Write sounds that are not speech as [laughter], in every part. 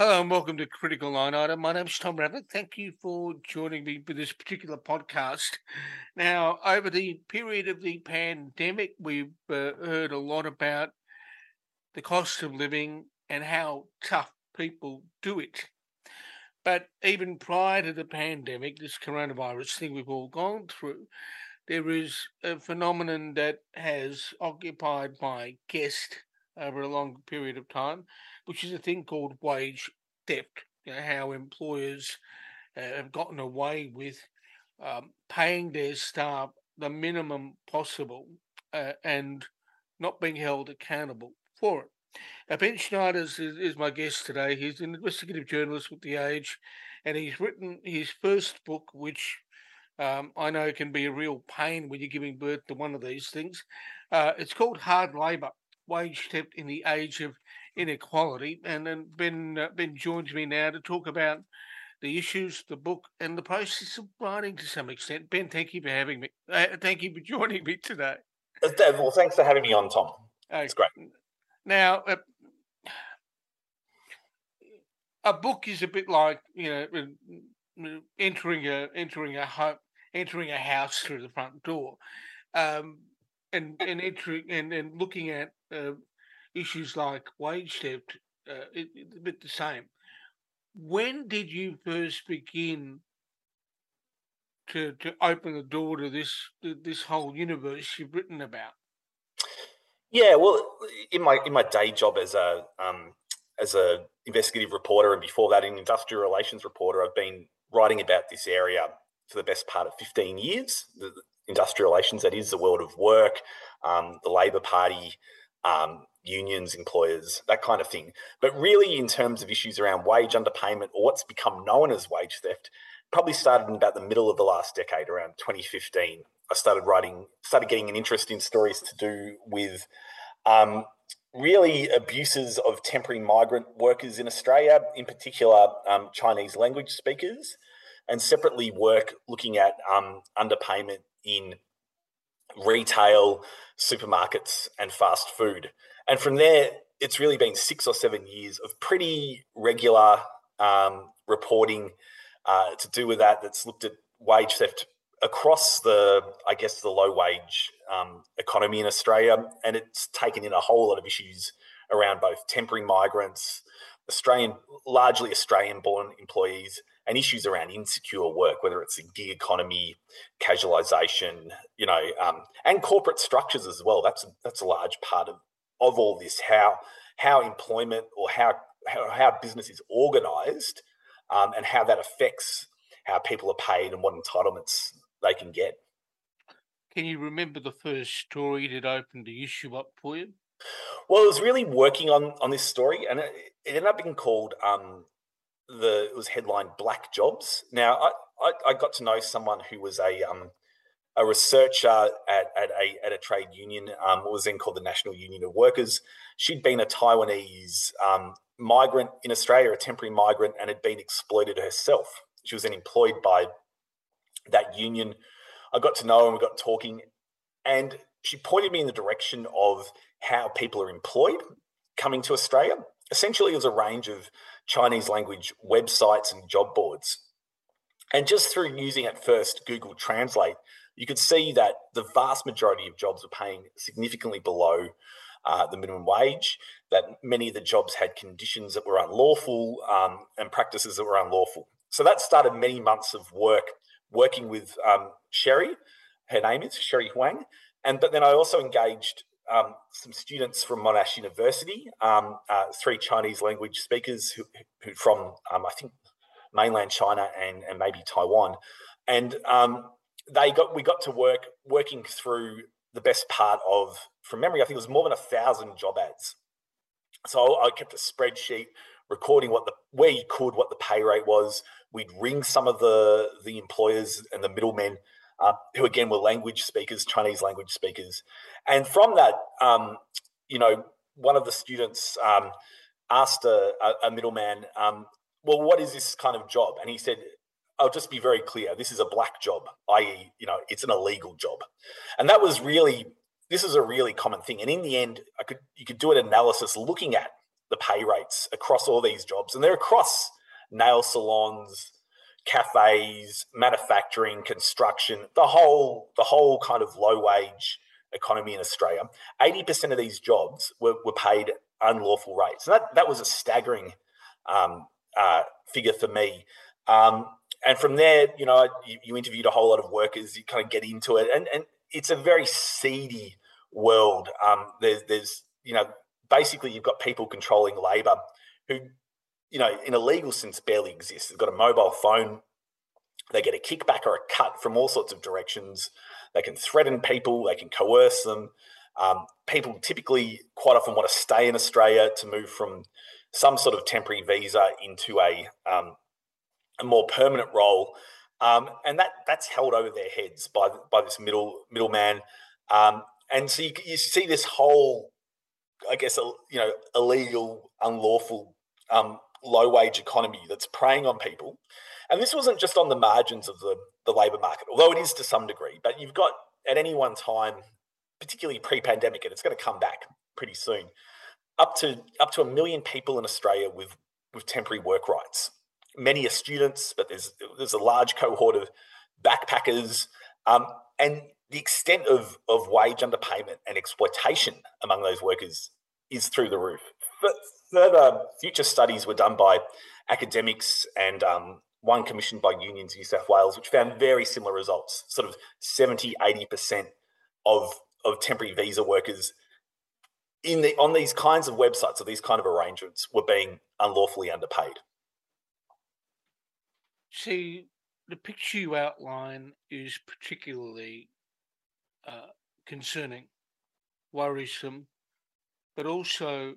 Hello and welcome to Critical Line Item. My name's Tom Ravlic. Thank you for joining me for this particular podcast. Now, over the period of the pandemic, we've uh, heard a lot about the cost of living and how tough people do it. But even prior to the pandemic, this coronavirus thing we've all gone through, there is a phenomenon that has occupied my guest over a long period of time, which is a thing called wage theft. You know, how employers uh, have gotten away with um, paying their staff the minimum possible uh, and not being held accountable for it. Now, Ben Schneiders is, is my guest today. He's an investigative journalist with The Age, and he's written his first book, which um, I know can be a real pain when you're giving birth to one of these things. Uh, it's called Hard Labour wage theft in the age of inequality. And then Ben uh, Ben joins me now to talk about the issues, the book, and the process of writing to some extent. Ben, thank you for having me. Uh, thank you for joining me today. Uh, well, thanks for having me on, Tom. It's great. Now, uh, a book is a bit like you know entering a entering a home, entering a house through the front door. Um, and and entering and, and looking at uh, issues like wage theft, uh, it, it's a bit the same. When did you first begin to to open the door to this this whole universe you've written about? Yeah, well, in my in my day job as a um, as a investigative reporter, and before that, an industrial relations reporter, I've been writing about this area for the best part of 15 years. The, industrial relations, that is the world of work, um, the Labor Party, um, unions, employers, that kind of thing. But really, in terms of issues around wage underpayment or what's become known as wage theft, probably started in about the middle of the last decade, around 2015. I started writing, started getting an interest in stories to do with um, really abuses of temporary migrant workers in Australia, in particular um, Chinese language speakers, and separately work looking at um, underpayment in retail, supermarkets, and fast food. And from there, it's really been six or seven years of pretty regular um, reporting uh, to do with that. That's looked at wage theft across the, I guess, the low wage um, economy in Australia, and it's taken in a whole lot of issues around both temporary migrants, Australian, largely Australian-born employees, and issues around insecure work, whether it's a gig economy, casualisation, you know, um, and corporate structures as well. That's that's a large part of, of all this. How how employment or how how, how business is organised, um, and how that affects how people are paid and what entitlements they can get. Can you remember the first story that opened the issue up for you? Well, I was really working on on this story, and it, it ended up being called um, the it was headlined Black Jobs. Now, I, I, I got to know someone who was a um, a researcher at, at a at a trade union. Um, was then called the National Union of Workers. She'd been a Taiwanese um, migrant in Australia, a temporary migrant, and had been exploited herself. She was then employed by that union. I got to know her and we got talking, and she pointed me in the direction of how people are employed coming to Australia. Essentially, it was a range of Chinese language websites and job boards. And just through using at first Google Translate, you could see that the vast majority of jobs were paying significantly below uh, the minimum wage, that many of the jobs had conditions that were unlawful um, and practices that were unlawful. So that started many months of work working with um, Sherry, her name is Sherry Huang. And but then I also engaged um, some students from Monash University, um, uh, three Chinese language speakers who, who from um, I think mainland China and, and maybe Taiwan, and um, they got we got to work working through the best part of from memory I think it was more than a thousand job ads. So I kept a spreadsheet recording what the where you could what the pay rate was. We'd ring some of the the employers and the middlemen uh, who again were language speakers, Chinese language speakers. And from that, um, you know, one of the students um, asked a, a middleman, um, well, what is this kind of job? And he said, I'll just be very clear. This is a black job, i.e., you know, it's an illegal job. And that was really, this is a really common thing. And in the end, I could, you could do an analysis looking at the pay rates across all these jobs, and they're across nail salons, cafes, manufacturing, construction, the whole the whole kind of low wage economy in Australia. Eighty percent of these jobs were, were paid unlawful rates, and that that was a staggering um, uh, figure for me. Um, and from there, you know, you, you, interviewed a whole lot of workers. You kind of get into it, and and it's a very seedy world. Um, there's there's you know basically you've got people controlling labour who, you know, in a legal sense, barely exists. They've got a mobile phone. They get a kickback or a cut from all sorts of directions. They can threaten people. They can coerce them. Um, people typically quite often want to stay in Australia to move from some sort of temporary visa into a um, a more permanent role, um, and that that's held over their heads by by this middle middleman. Um, and so you, you see this whole, I guess, you know, illegal, unlawful, um, low wage economy that's preying on people. And this wasn't just on the margins of the, the labour market, although it is to some degree. But you've got at any one time, particularly pre-pandemic, and it's going to come back pretty soon, up to up to a million people in Australia with with temporary work rights. Many are students, but there's there's a large cohort of backpackers, um, and the extent of, of wage underpayment and exploitation among those workers is through the roof. Further future studies were done by academics and um, one commissioned by Unions New South Wales, which found very similar results sort of 70, 80% of, of temporary visa workers in the on these kinds of websites or these kind of arrangements were being unlawfully underpaid. See, the picture you outline is particularly uh, concerning, worrisome, but also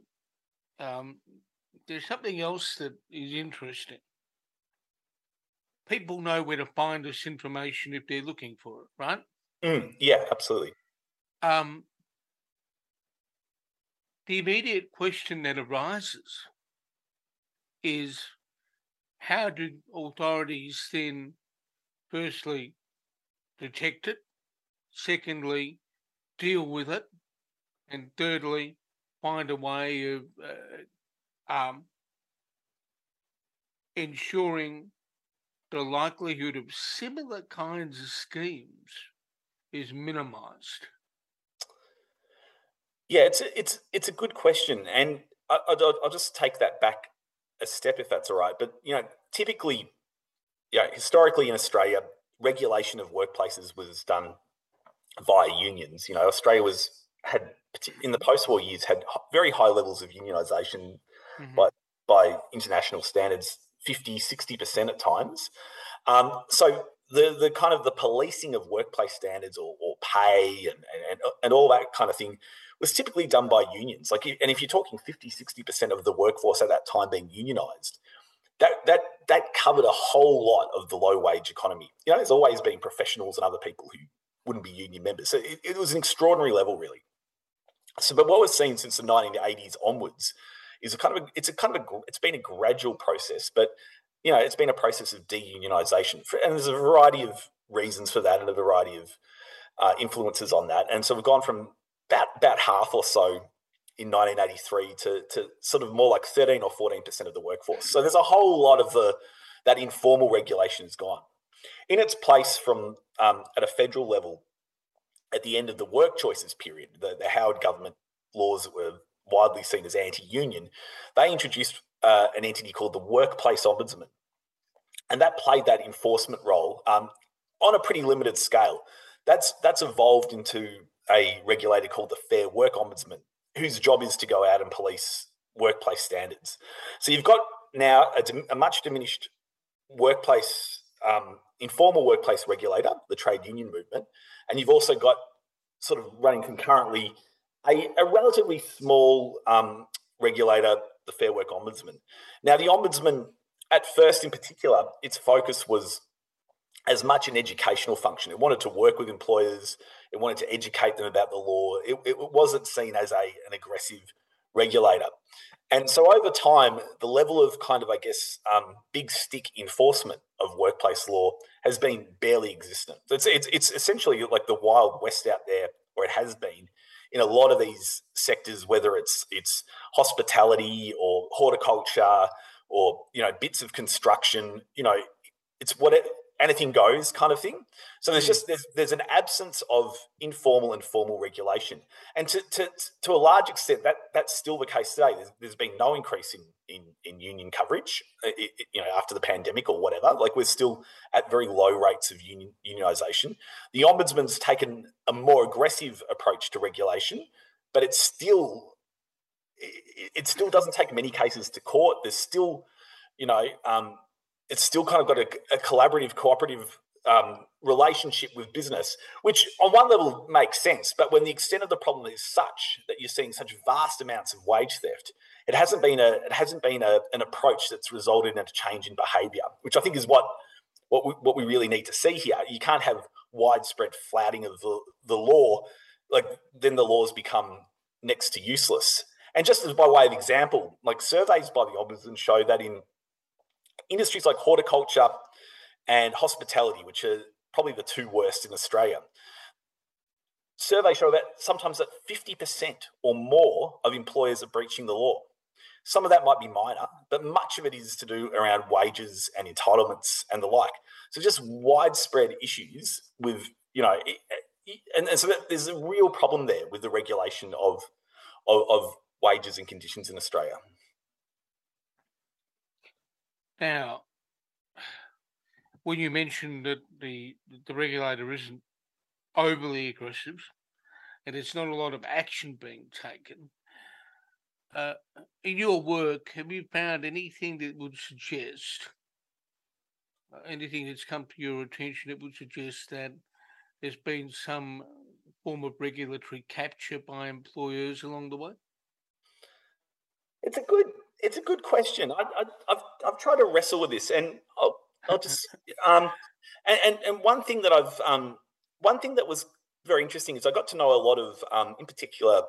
um, there's something else that is interesting. People know where to find this information if they're looking for it, right? Mm, yeah, absolutely. Um, the immediate question that arises is how do authorities then firstly detect it Secondly, deal with it. And thirdly, find a way of uh, um, ensuring the likelihood of similar kinds of schemes is minimized? Yeah, it's a, it's it's a good question, and I, will I'll just take that back a step if that's all right. But you know, typically, yeah, historically in Australia, regulation of workplaces was done via unions. You know, Australia was had in the post-war years had very high levels of unionisation mm-hmm. by by international standards, 50, 60 percent at times. Um, so the the kind of the policing of workplace standards or, or pay and, and and all that kind of thing was typically done by unions. Like, and if you're talking 50, 60 percent of the workforce at that time being unionised, that that that covered a whole lot of the low wage economy. You know, there's always been professionals and other people who wouldn't be union members. So it, it was an extraordinary level, really. So, but what we've seen since the 1980s onwards is a kind of a, it's a kind of a, it's been a gradual process, but you know it's been a process of deunionization, and there's a variety of reasons for that and a variety of uh, influences on that. And so we've gone from about about half or so in 1983 to, to sort of more like 13 or 14 percent of the workforce. So there's a whole lot of the that informal regulation has gone in its place from um, at a federal level at the end of the work choices period, the, the Howard government laws that were widely seen as anti-union, they introduced uh, an entity called the Workplace Ombudsman, and that played that enforcement role um, on a pretty limited scale. That's that's evolved into a regulator called the Fair Work Ombudsman, whose job is to go out and police workplace standards. So you've got now a, a much diminished workplace um, informal workplace regulator, the trade union movement, and you've also got sort of running concurrently a, a relatively small um, regulator, the Fair Work Ombudsman. Now, the Ombudsman, at first in particular, its focus was as much an educational function. It wanted to work with employers, it wanted to educate them about the law. It, it wasn't seen as a, an aggressive regulator. And so over time, the level of kind of, I guess, um, big stick enforcement of workplace law has been barely existent. It's, it's, it's essentially like the Wild West out there, where it has been in a lot of these sectors, whether it's it's hospitality or horticulture or you know bits of construction, you know, it's what it, anything goes kind of thing. So there's hmm. just there's there's an absence of informal and formal regulation, and to to to a large extent that that's still the case today. There's, there's been no increase in in, in union coverage, uh, it, it, you know, after the pandemic or whatever. Like we're still at very low rates of union, unionization. The ombudsman's taken a more aggressive approach to regulation, but it's still it, it still doesn't take many cases to court. There's still you know, um, it's still kind of got a, a collaborative, cooperative um, relationship with business, which on one level makes sense. But when the extent of the problem is such that you're seeing such vast amounts of wage theft, it hasn't been a it hasn't been a, an approach that's resulted in a change in behaviour, which I think is what what we, what we really need to see here. You can't have widespread flouting of the, the law, like then the laws become next to useless. And just as by way of example, like surveys by the Ombudsman show that in industries like horticulture and hospitality, which are probably the two worst in Australia, surveys show that sometimes that 50% or more of employers are breaching the law. Some of that might be minor, but much of it is to do around wages and entitlements and the like. So just widespread issues with, you know, and, and so there's a real problem there with the regulation of, of, of wages and conditions in Australia. Now, when you mentioned that the the regulator isn't overly aggressive and there's not a lot of action being taken, uh, in your work, have you found anything that would suggest uh, anything that's come to your attention that would suggest that there's been some form of regulatory capture by employers along the way? It's a good it's a good question. I, have I've tried to wrestle with this, and I'll, I'll just um, and, and, and one thing that I've um, one thing that was very interesting is I got to know a lot of, um, in particular,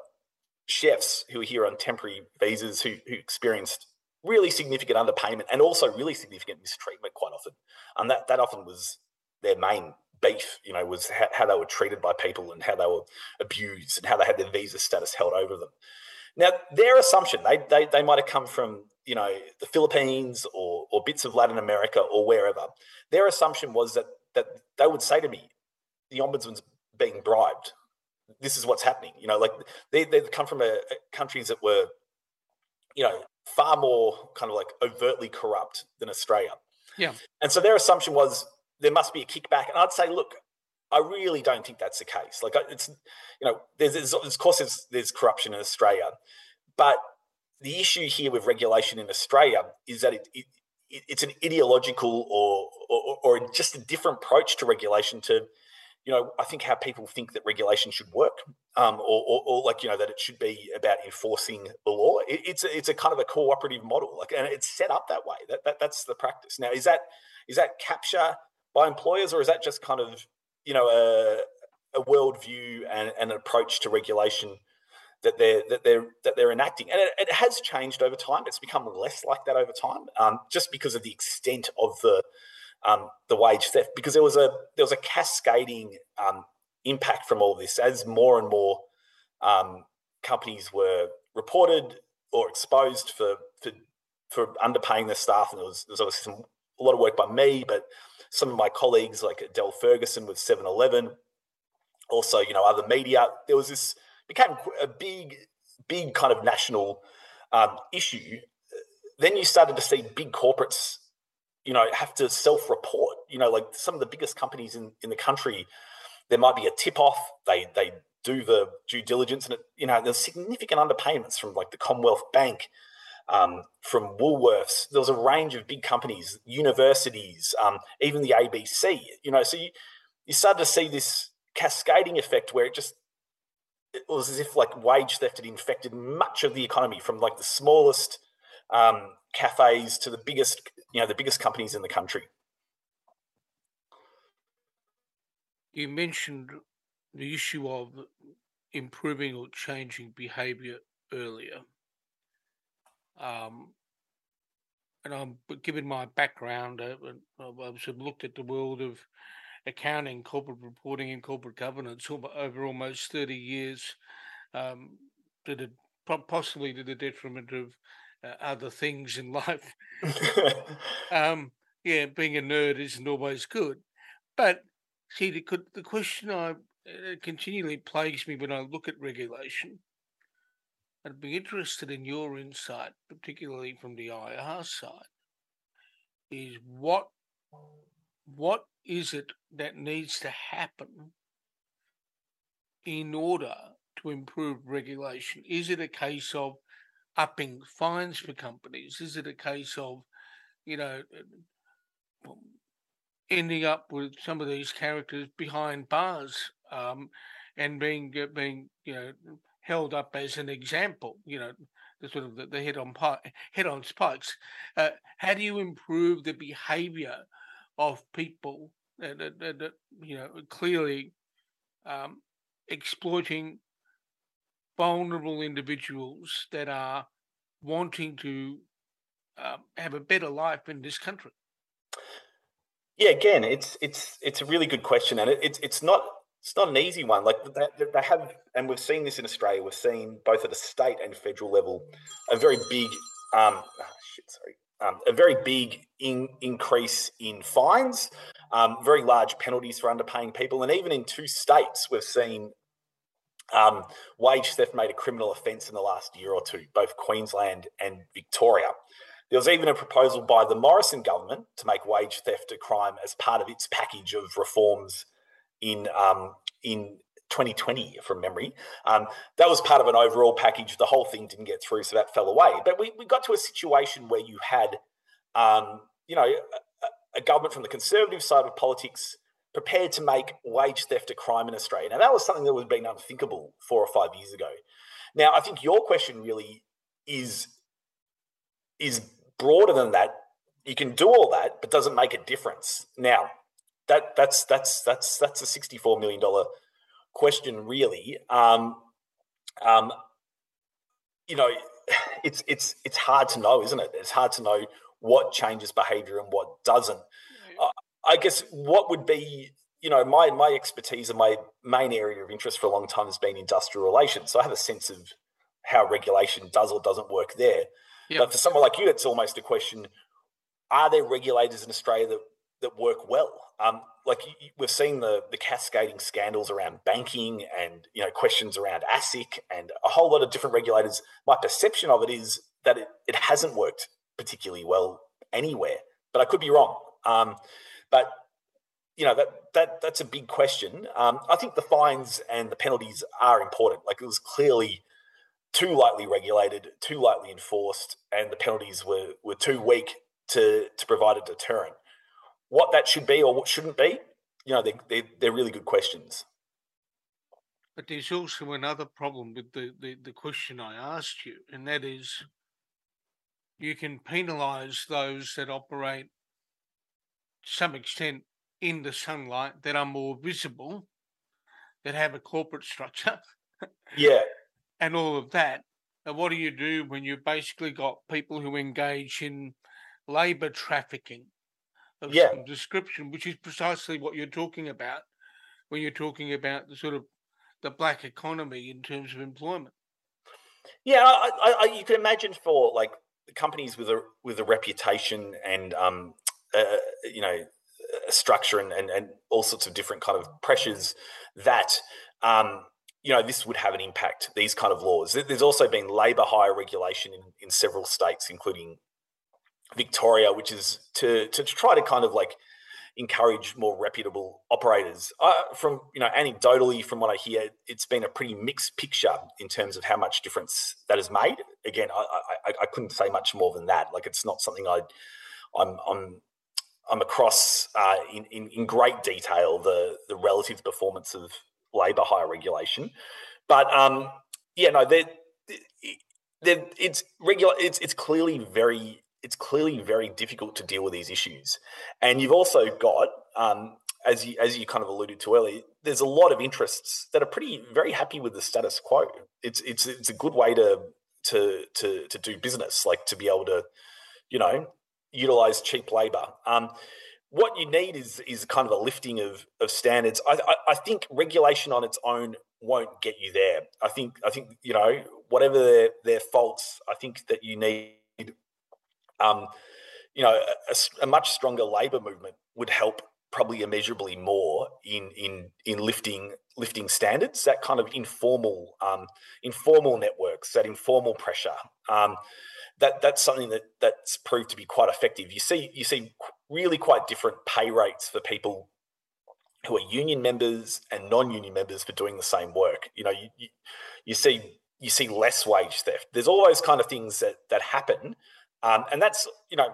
chefs who are here on temporary visas who who experienced really significant underpayment and also really significant mistreatment quite often, and that that often was their main beef. You know, was how, how they were treated by people and how they were abused and how they had their visa status held over them. Now, their assumption, they, they, they might have come from, you know, the Philippines or, or bits of Latin America or wherever. Their assumption was that, that they would say to me, the ombudsman's being bribed. This is what's happening. You know, like they, they come from a, a countries that were, you know, far more kind of like overtly corrupt than Australia. Yeah. And so their assumption was there must be a kickback. And I'd say, look, I really don't think that's the case. Like it's, you know, there's, there's of course there's, there's corruption in Australia, but the issue here with regulation in Australia is that it, it it's an ideological or, or, or just a different approach to regulation to you know i think how people think that regulation should work um, or, or, or, like you know that it should be about enforcing the law. It, it's a, it's a kind of a cooperative model like and it's set up that way. That, that that's the practice. Now is that is that capture by employers or is that just kind of you know a, a worldview and, and, an approach to regulation that they're that they're that they're enacting, and it, it has changed over time. It's become less like that over time, um, just because of the extent of the um, the wage theft. Because there was a there was a cascading um, impact from all this as more and more um, companies were reported or exposed for for for underpaying their staff, and there was there was obviously some, a lot of work by me, but some of my colleagues like Adele Ferguson with 7-Eleven, also, you know, other media, there was this, became a big, big kind of national um, issue. Then you started to see big corporates, you know, have to self-report. You know, like some of the biggest companies in, in the country, there might be a tip-off. They they do the due diligence, and it, you know, there's significant underpayments from like the Commonwealth Bank, um, from Woolworths. There was a range of big companies, universities, um, even the ABC. You know, so you, you started to see this cascading effect where it just it was as if like wage theft had infected much of the economy, from like the smallest um, cafes to the biggest, you know, the biggest companies in the country. You mentioned the issue of improving or changing behavior earlier. Um, and I'm given my background, uh, I've sort of looked at the world of accounting, corporate reporting, and corporate governance over almost 30 years. um, to the possibly to the detriment of uh, other things in [laughs] life. [laughs] um, yeah, being a nerd isn't always good, but see the the question I uh, continually plagues me when I look at regulation. I'd be interested in your insight, particularly from the IR side, is what what is it that needs to happen in order to improve regulation? Is it a case of upping fines for companies? Is it a case of, you know, ending up with some of these characters behind bars um, and being being you know held up as an example? You know, the sort of the, the head on head on spikes. Uh, how do you improve the behaviour of people that, that, that, you know clearly um, exploiting vulnerable individuals that are wanting to uh, have a better life in this country? Yeah, again, it's it's it's a really good question, and it, it's it's not it's not an easy one. Like they, they have, and we've seen this in Australia. We've seen both at a state and federal level a very big, um, oh, shit, sorry, um, a very big in, increase in fines, um, very large penalties for underpaying people, and even in two states, we've seen um, wage theft made a criminal offence in the last year or two, both Queensland and Victoria. There was even a proposal by the Morrison government to make wage theft a crime as part of its package of reforms in um, in 2020 from memory. Um, that was part of an overall package. The whole thing didn't get through, so that fell away. But we, we got to a situation where you had, um, you know, a, a, government from the conservative side of politics prepared to make wage theft a crime in Australia. Now, that was something that was been unthinkable four or five years ago. Now, I think your question really is is broader than that. You can do all that, but doesn't make a difference. Now, that that's that's that's that's a sixty-four million dollar question, really. Um, um, you know, it's it's it's hard to know, isn't it? It's hard to know what changes behaviour and what doesn't. Uh, I guess what would be, you know, my my expertise and my main area of interest for a long time has been industrial relations. So I have a sense of how regulation does or doesn't work there. Yep. But for someone like you, it's almost a question: Are there regulators in Australia that that work well? Um, like we've seen the the cascading scandals around banking and you know questions around ASIC and a whole lot of different regulators. My perception of it is that it, it hasn't worked particularly well anywhere, but I could be wrong. Um, but you know that that that's a big question. Um, I think the fines and the penalties are important. Like it was clearly too lightly regulated, too lightly enforced, and the penalties were were too weak to to provide a deterrent. What that should be or what shouldn't be, you know, they they they're really good questions. But there's also another problem with the, the, the question I asked you, and that is you can penalise those that operate to some extent in the sunlight that are more visible, that have a corporate structure. [laughs] yeah and all of that. And what do you do when you've basically got people who engage in labour trafficking of yeah. some description, which is precisely what you're talking about when you're talking about the sort of the black economy in terms of employment. Yeah, I, I, you can imagine for like companies with a with a reputation and um, uh, you know a structure and, and, and all sorts of different kind of pressures that um, you know, this would have an impact, these kind of laws. There's also been labour hire regulation in, in several states, including Victoria, which is to, to try to kind of like encourage more reputable operators. Uh, from, you know, anecdotally, from what I hear, it's been a pretty mixed picture in terms of how much difference that has made. Again, I, I, I couldn't say much more than that. Like, it's not something I, I'm, I'm, I'm across uh, in, in, in great detail the, the relative performance of labour hire regulation. But um, yeah, no, they're, they're, it's regular. It's it's clearly very it's clearly very difficult to deal with these issues, and you've also got um, as you as you kind of alluded to earlier, there's a lot of interests that are pretty very happy with the status quo. It's it's it's a good way to to to to do business, like to be able to, you know, utilize cheap labor. Um, what you need is is kind of a lifting of of standards. I, I, I think regulation on its own won't get you there. I think I think you know whatever their their faults, I think that you need um, you know a, a much stronger labour movement would help probably immeasurably more in in in lifting lifting standards. That kind of informal um, informal networks, that informal pressure. Um, that that's something that that's proved to be quite effective. You see you see really quite different pay rates for people who are union members and non-union members for doing the same work. You know, you, you, you see you see less wage theft. There's all those kind of things that that happen, um, and that's you know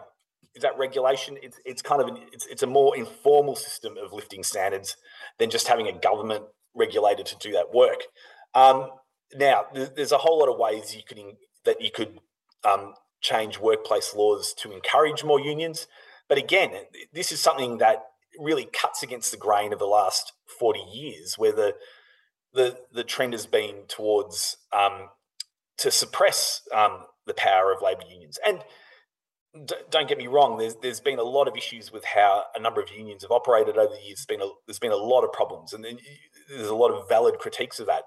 is that regulation. It's it's kind of an, it's it's a more informal system of lifting standards than just having a government regulator to do that work. Um, now, there's a whole lot of ways you could that you could um, change workplace laws to encourage more unions. But again, this is something that really cuts against the grain of the last 40 years, where the the, the trend has been towards um, to suppress um, the power of labour unions. And d- don't get me wrong, there's there's been a lot of issues with how a number of unions have operated over the years. There's been a, there's been a lot of problems, and there's a lot of valid critiques of that.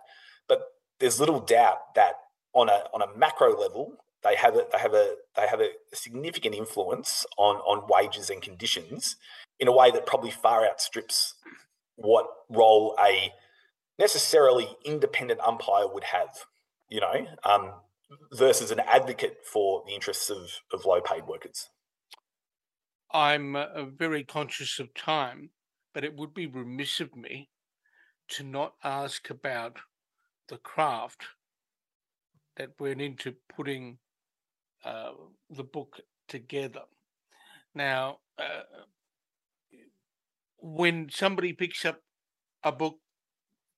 But there's little doubt that on a on a macro level, they have a they have a they have a significant influence on on wages and conditions in a way that probably far outstrips what role a necessarily independent umpire would have, you know, um, versus an advocate for the interests of, of low paid workers. I'm uh, very conscious of time, but it would be remiss of me to not ask about the craft that went into putting uh, the book together. Now, uh, when somebody picks up a book,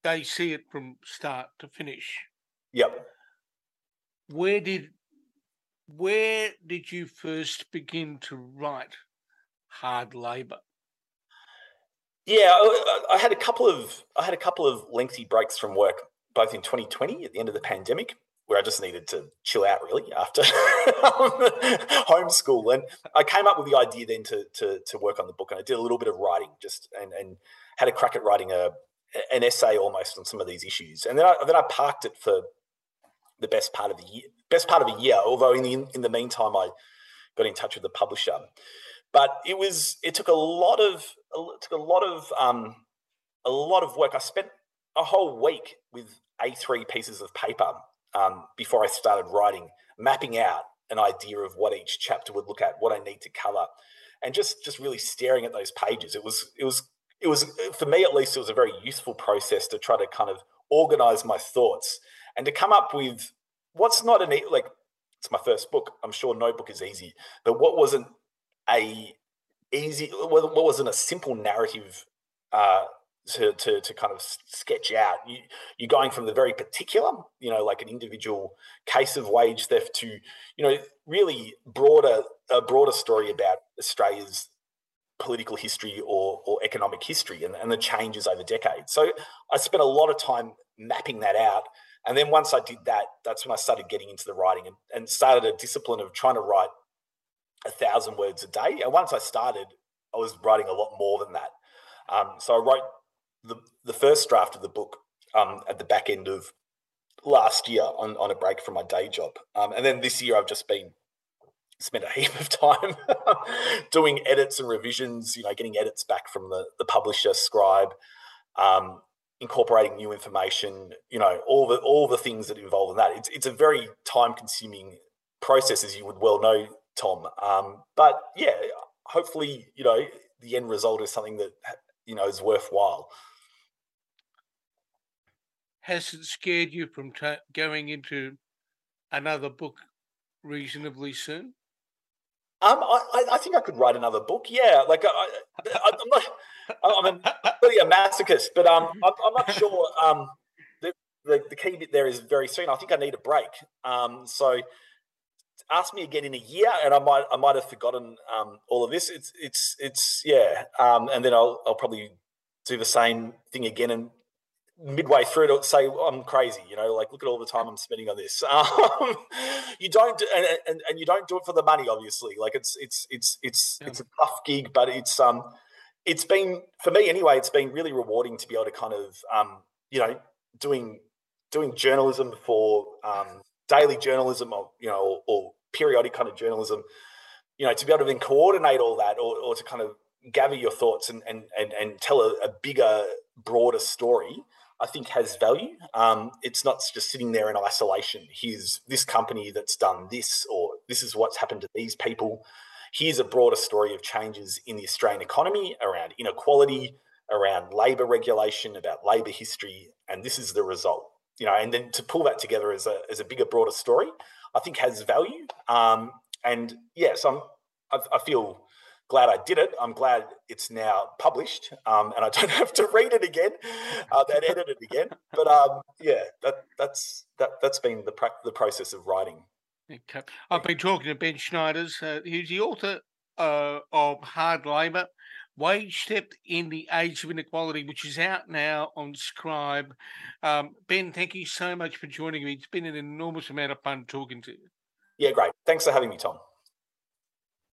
they see it from start to finish. Yep. Where did where did you first begin to write hard labour? Yeah, I, I had a couple of I had a couple of lengthy breaks from work, both in 2020 at the end of the pandemic, where I just needed to chill out really after [laughs] homeschool. And I came up with the idea then to, to, to work on the book, and I did a little bit of writing, just and, and had a crack at writing a an essay almost on some of these issues. And then I then I parked it for the best part of the year, best part of a year. Although in the in the meantime, I got in touch with the publisher. But it was it took a lot of it took a lot of um, a lot of work. I spent a whole week with A3 pieces of paper um, before I started writing, mapping out an idea of what each chapter would look at, what I need to cover, and just just really staring at those pages. It was it was it was for me at least it was a very useful process to try to kind of organize my thoughts and to come up with what's not an like it's my first book. I'm sure no book is easy, but what wasn't a easy what wasn't a simple narrative uh, to, to, to kind of sketch out. You, you're going from the very particular, you know, like an individual case of wage theft to, you know, really broader a broader story about Australia's political history or, or economic history and, and the changes over decades. So I spent a lot of time mapping that out. And then once I did that, that's when I started getting into the writing and, and started a discipline of trying to write a thousand words a day. And once I started, I was writing a lot more than that. Um, so I wrote the, the first draft of the book um, at the back end of last year on, on a break from my day job. Um, and then this year I've just been spent a [laughs] heap of time [laughs] doing edits and revisions, you know, getting edits back from the, the publisher, scribe, um, incorporating new information, you know, all the all the things that involve in that. It's it's a very time consuming process, as you would well know, Tom. Um, but yeah, hopefully, you know, the end result is something that you know is worthwhile has it scared you from t- going into another book reasonably soon? Um, I, I think I could write another book. Yeah, like I, am not, I'm really a masochist, but um, I'm, I'm not sure. Um, the, the, the key bit there is very soon. I think I need a break. Um, so ask me again in a year, and I might I might have forgotten um all of this. It's it's it's yeah. Um, and then I'll I'll probably do the same thing again and midway through to say I'm crazy, you know, like look at all the time I'm spending on this. [laughs] Um, you don't, and, and, and, you don't do it for the money, obviously. Like it's it's it's it's yeah. it's a tough gig, but it's um it's been for me anyway. It's been really rewarding to be able to kind of um, you know doing doing journalism for um, daily journalism or you know or, or, periodic kind of journalism. You know, to be able to then coordinate all that or, or to kind of gather your thoughts and and and, and tell a, a bigger, broader story. I think has value. Um, it's not just sitting there in isolation. Here's this company that's done this, or this is what's happened to these people. Here's a broader story of changes in the Australian economy around inequality, around labour regulation, about labour history, and this is the result. You know, and then to pull that together as a as a bigger, broader story, I think has value. Um, and yes, I'm. I, I feel glad I did it. I'm glad it's now published, um, and I don't [laughs] have to read it again uh, and edit it again. But um, yeah, that that's that that's been the pra- the process of writing. Okay. I've been talking to Ben Schneiders. Uh, he's the author uh, of Hard Labour, Wage Theft in the Age of Inequality, which is out now on Scribe. Um, ben, thank you so much for joining me. It's been an enormous amount of fun talking to you. Yeah, great. Thanks for having me, Tom.